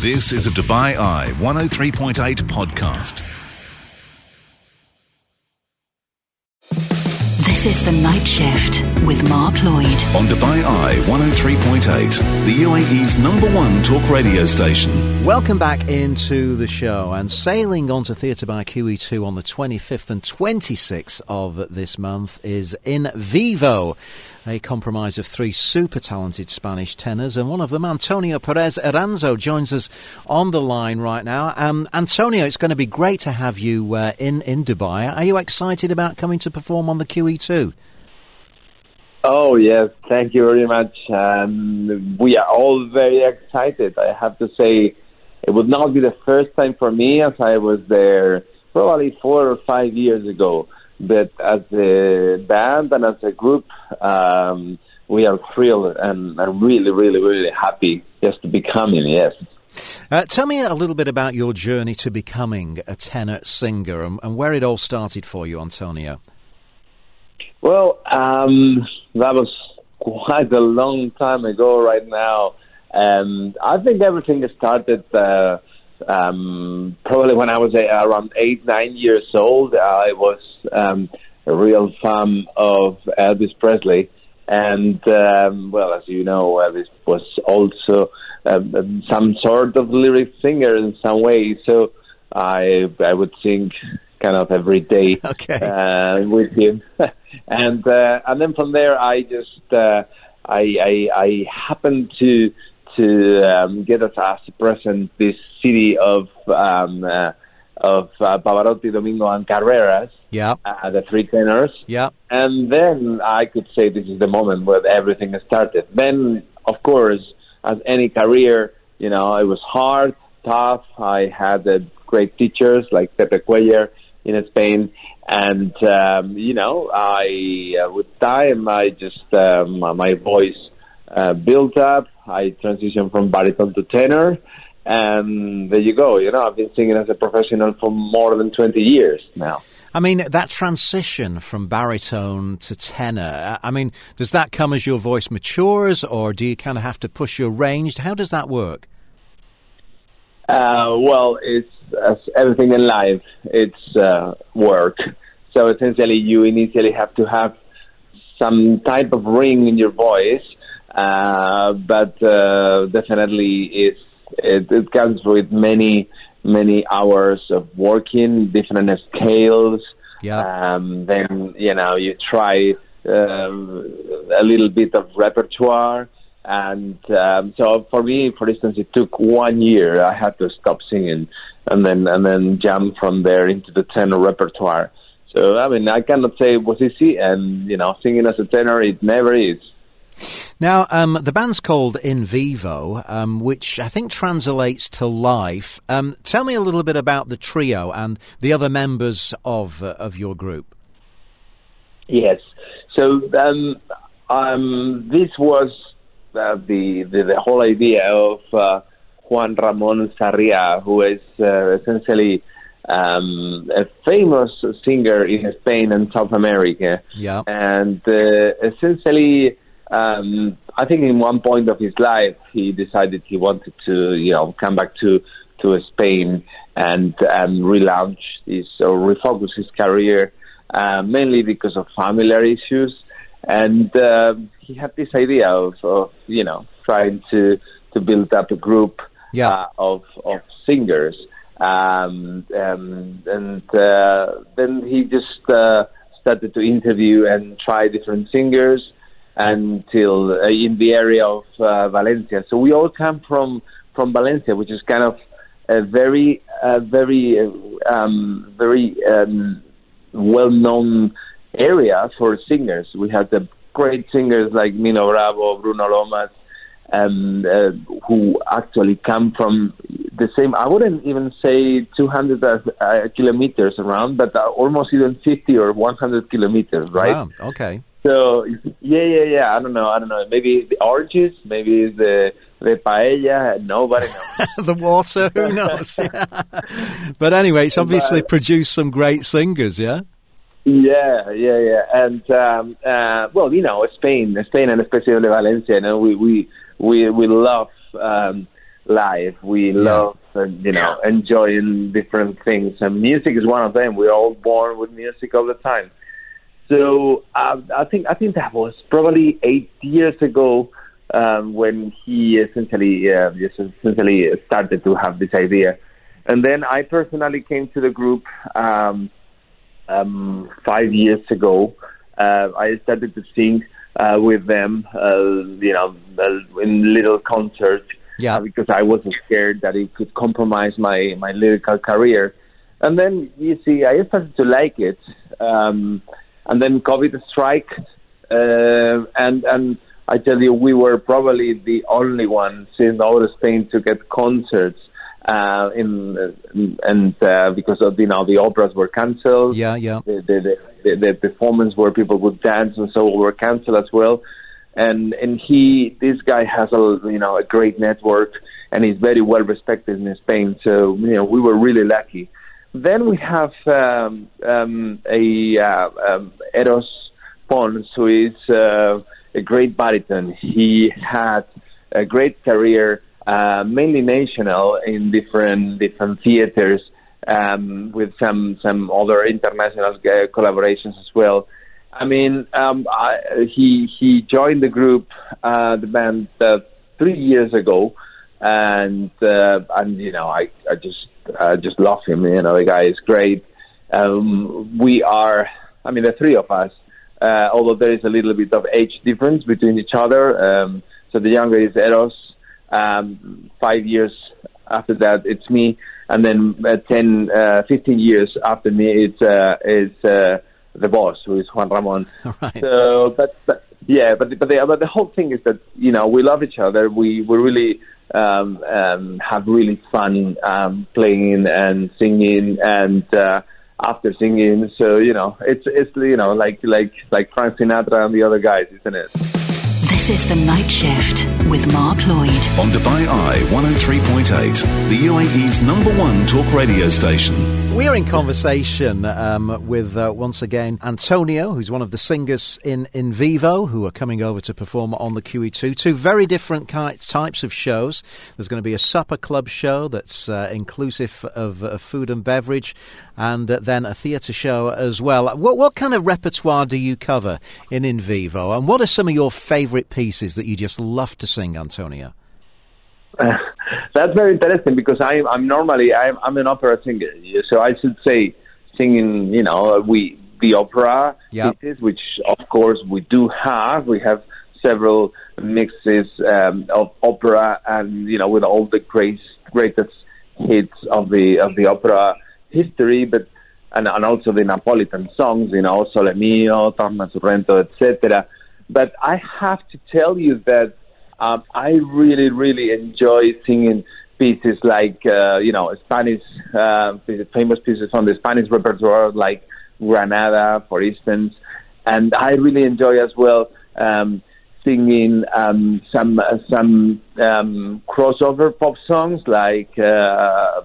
This is a Dubai Eye 103.8 podcast. This is the night shift with Mark Lloyd on Dubai Eye 103.8, the UAE's number one talk radio station. Welcome back into the show and sailing onto Theatre by QE2 on the 25th and 26th of this month is In Vivo a compromise of three super talented Spanish tenors, and one of them, Antonio Perez Iranzo, joins us on the line right now. Um, Antonio, it's going to be great to have you uh, in in Dubai. Are you excited about coming to perform on the QE2? Oh yes, thank you very much. Um, we are all very excited. I have to say, it would not be the first time for me, as I was there probably four or five years ago but as a band and as a group, um, we are thrilled and, and really, really, really happy just to be coming. Yes. Uh, tell me a little bit about your journey to becoming a tenor singer and, and where it all started for you, Antonio. Well, um, that was quite a long time ago right now. And I think everything started uh, um, probably when I was uh, around eight, nine years old. I was um, a real fan of Elvis Presley. And, um, well, as you know, Elvis was also um, some sort of lyric singer in some way. So I, I would sing kind of every day okay. uh, with him. and, uh, and then from there, I just, uh, I, I, I happened to, to um, get us as present this city of um, uh, of uh, Pavarotti, Domingo, and Carreras. Yeah. Uh, the three tenors. Yeah. And then I could say this is the moment where everything started. Then, of course, as any career, you know, it was hard, tough. I had uh, great teachers like Pepe Cuellar in Spain. And, um, you know, I, uh, with time, I just, um, my voice uh, built up. I transitioned from baritone to tenor and there you go. You know, I've been singing as a professional for more than 20 years now. I mean, that transition from baritone to tenor, I mean, does that come as your voice matures or do you kind of have to push your range? How does that work? Uh, well, it's as everything in life, it's uh, work. So essentially, you initially have to have some type of ring in your voice, uh, but uh, definitely it's it, it comes with many many hours of working, different scales. Yeah. Um, then you know you try um, a little bit of repertoire, and um, so for me, for instance, it took one year. I had to stop singing, and then and then jump from there into the tenor repertoire. So I mean, I cannot say it was easy, and you know, singing as a tenor, it never is. Now, um, the band's called In Vivo, um, which I think translates to life. Um, tell me a little bit about the trio and the other members of uh, of your group. Yes. So um, um, this was uh, the, the, the whole idea of uh, Juan Ramon Sarria, who is uh, essentially um, a famous singer in Spain and South America. Yeah. And uh, essentially um, I think in one point of his life he decided he wanted to, you know, come back to to Spain and and relaunch his or refocus his career, uh, mainly because of familiar issues, and uh, he had this idea of, of you know trying to to build up a group yeah. uh, of of singers, um, um, and uh, then he just uh, started to interview and try different singers until uh, in the area of uh, Valencia. So we all come from from Valencia, which is kind of a very uh, very um, very um, well known area for singers. We have the great singers like Nino Bravo, Bruno Lomas, um, uh, who actually come from the same. I wouldn't even say 200 uh, kilometers around, but uh, almost even 50 or 100 kilometers, right? Wow. Okay. So yeah, yeah, yeah. I don't know. I don't know. Maybe the oranges. Maybe the the paella. Nobody knows. the water. Who knows? Yeah. But anyway, it's obviously But- produced some great singers. Yeah. Yeah, yeah, yeah. And um, uh, well, you know, Spain, Spain, and especially Valencia. You know, we we we we love um, life. We love, uh, you know, enjoying different things, and music is one of them. We're all born with music all the time. So uh, I think I think that was probably eight years ago um, when he essentially uh, just essentially started to have this idea, and then I personally came to the group um, um, five years ago. Uh, I started to sing uh, with them, uh, you know, uh, in little concerts. Yeah. Because I was scared that it could compromise my my lyrical career, and then you see, I started to like it, um, and then COVID struck, uh, and and I tell you, we were probably the only ones in all of Spain to get concerts. Uh, in and uh, because of you know the operas were cancelled, Yeah, yeah. the, the, the, the performance where people would dance and so were cancelled as well. And and he, this guy has a you know a great network and he's very well respected in Spain. So you know we were really lucky. Then we have um, um, a uh, um, Eros Pons, who is uh, a great baritone. He had a great career, uh, mainly national in different different theaters, um, with some some other international uh, collaborations as well. I mean, um, I, he he joined the group, uh, the band, uh, three years ago, and and you know I I just I just love him. You know, the guy is great. Um, we are, I mean, the three of us. Uh, although there is a little bit of age difference between each other. Um, so the younger is Eros. Um, five years after that, it's me, and then uh, 10, uh, 15 years after me, it's uh, is uh, the boss, who is Juan Ramon. Right. So, but, but yeah, but but the, but the whole thing is that you know we love each other. We we really um, um, have really fun um, playing and singing and uh, after singing. So you know it's it's you know like like like Frank Sinatra and the other guys, isn't it? This is The Night Shift with Mark Lloyd. On Dubai Eye 103.8, the UAE's number one talk radio station. We're in conversation um, with, uh, once again, Antonio, who's one of the singers in, in Vivo, who are coming over to perform on the QE2. Two very different ki- types of shows. There's going to be a supper club show that's uh, inclusive of, food and beverage, and uh, then a theatre show as well. What, what kind of repertoire do you cover in In Vivo, and what are some of your favourite pieces that you just love to sing, Antonio? That's very interesting because I'm I'm normally I'm I'm an opera singer, so I should say singing. You know, we the opera Yeah. pieces, which of course we do have. We have several mixes um, of opera, and you know, with all the great greatest hits of the of the opera history, but and, and also the Napolitan songs, you know, Sole Mio, Torna Sorrento, etc. But I have to tell you that um, I really, really enjoy singing pieces like, uh, you know, Spanish, uh, famous pieces from the Spanish repertoire, like Granada, for instance. And I really enjoy as well um, singing um, some uh, some um, crossover pop songs like uh, uh,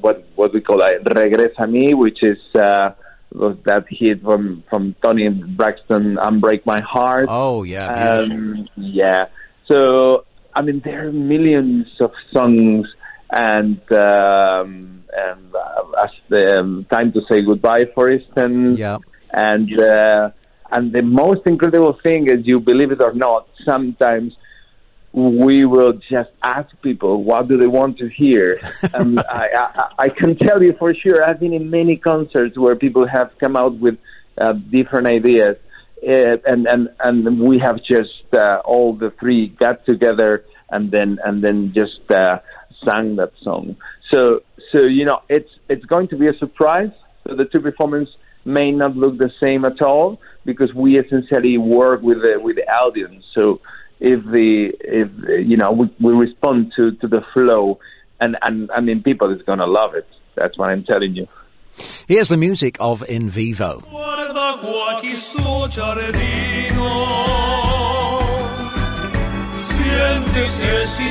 what what we call like Regresa a mí, which is uh, was that hit from from Toni Braxton, "Unbreak My Heart." Oh, yeah. Um, yeah. So I mean, there are millions of songs, and um, and uh, as the um, time to say goodbye, for instance. Yeah. And uh, and the most incredible thing is, you believe it or not, sometimes we will just ask people what do they want to hear. and I, I, I can tell you for sure, I've been in many concerts where people have come out with uh, different ideas, uh, and and and we have just uh, all the three got together and then and then just uh, sang that song. So so you know it's it's going to be a surprise. So the two performances may not look the same at all because we essentially work with the with the audience. So if the if you know we, we respond to to the flow, and and I mean people is gonna love it. That's what I'm telling you. Here's the music of In Vivo. Guarda qua chi sto giardino Siente se si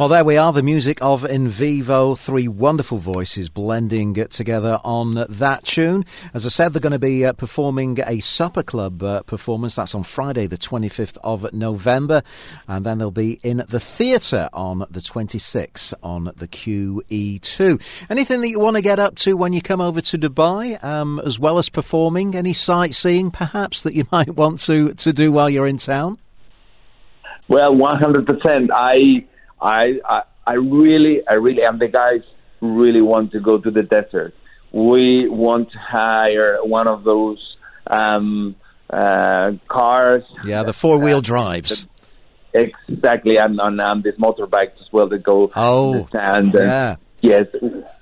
Well, there we are, the music of In Vivo, three wonderful voices blending together on that tune. As I said, they're going to be uh, performing a Supper Club uh, performance. That's on Friday, the 25th of November. And then they'll be in the theatre on the 26th on the QE2. Anything that you want to get up to when you come over to Dubai, um, as well as performing? Any sightseeing, perhaps, that you might want to, to do while you're in town? Well, 100%. I I, I, I really, I really am the guys who really want to go to the desert. We want to hire one of those um, uh, cars. Yeah, the four wheel uh, drives. Exactly, and on um, these motorbikes as well that go. Oh, and yeah. Yes,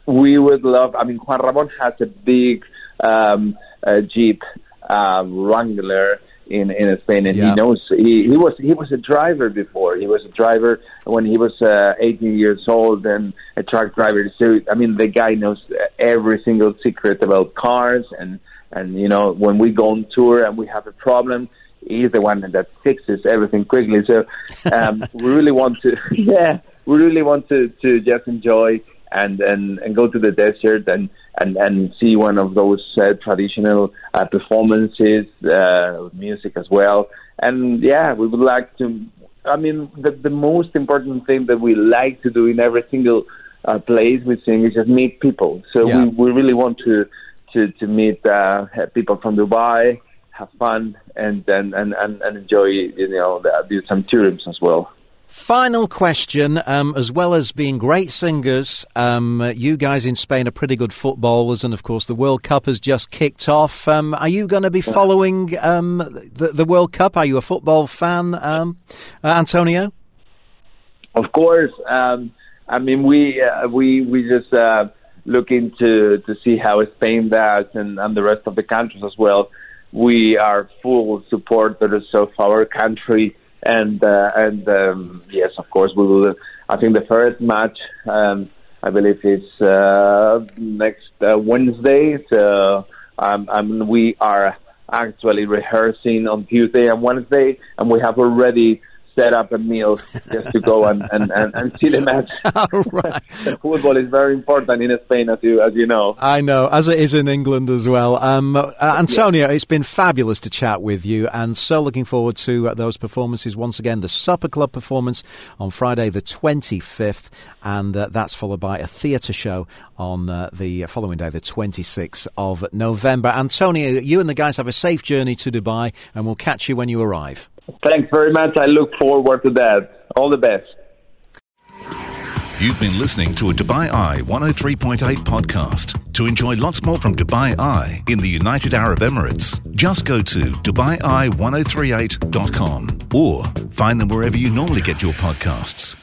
we would love. I mean, Juan Ramon has a big um, uh, Jeep uh, Wrangler in in Spain, and yeah. he knows he he was he was a driver before. He was a driver when he was uh, 18 years old and a truck driver. So I mean, the guy knows every single secret about cars, and and you know when we go on tour and we have a problem, he's the one that fixes everything quickly. So um, we really want to, yeah, we really want to to just enjoy and and and go to the desert and and and see one of those uh, traditional uh, performances, uh, music as well. And yeah, we would like to. I mean, the the most important thing that we like to do in every single uh, place we sing is just meet people. So yeah. we we really want to to to meet uh, people from Dubai, have fun, and and and and enjoy you know the, do some tourism as well. Final question. Um, as well as being great singers, um, you guys in Spain are pretty good footballers, and of course, the World Cup has just kicked off. Um, are you going to be following um, the, the, World Cup? Are you a football fan, um, uh, Antonio? Of course. Um, I mean, we uh, we we just uh, looking to to see how Spain does, and, and the rest of the countries as well. We are full supporters of our country and uh, and um, yes, of course, we will. I think the first match, um, I believe, is uh, next uh, Wednesday. So um, I mean, we are actually rehearsing on Tuesday and Wednesday, and we have already set up a meal just to go and, and, and, and see the match. right. Football is very important in Spain, as you as you know. I know, as it is in England as well. Um, uh, Antonio, yeah. it's been fabulous to chat with you, and so looking forward to uh, those performances once again. The Supper Club performance on Friday, the twenty fifth, and uh, that's followed by a theatre show on uh, the following day, the 26th of November. Antonio, you and the guys have a safe journey to Dubai, and we'll catch you when you arrive. Thanks very much. I look forward to that. All the best. You've been listening to a Dubai Eye 103.8 podcast. To enjoy lots more from Dubai Eye in the United Arab Emirates, just go to DubaiEye1038.com or find them wherever you normally get your podcasts.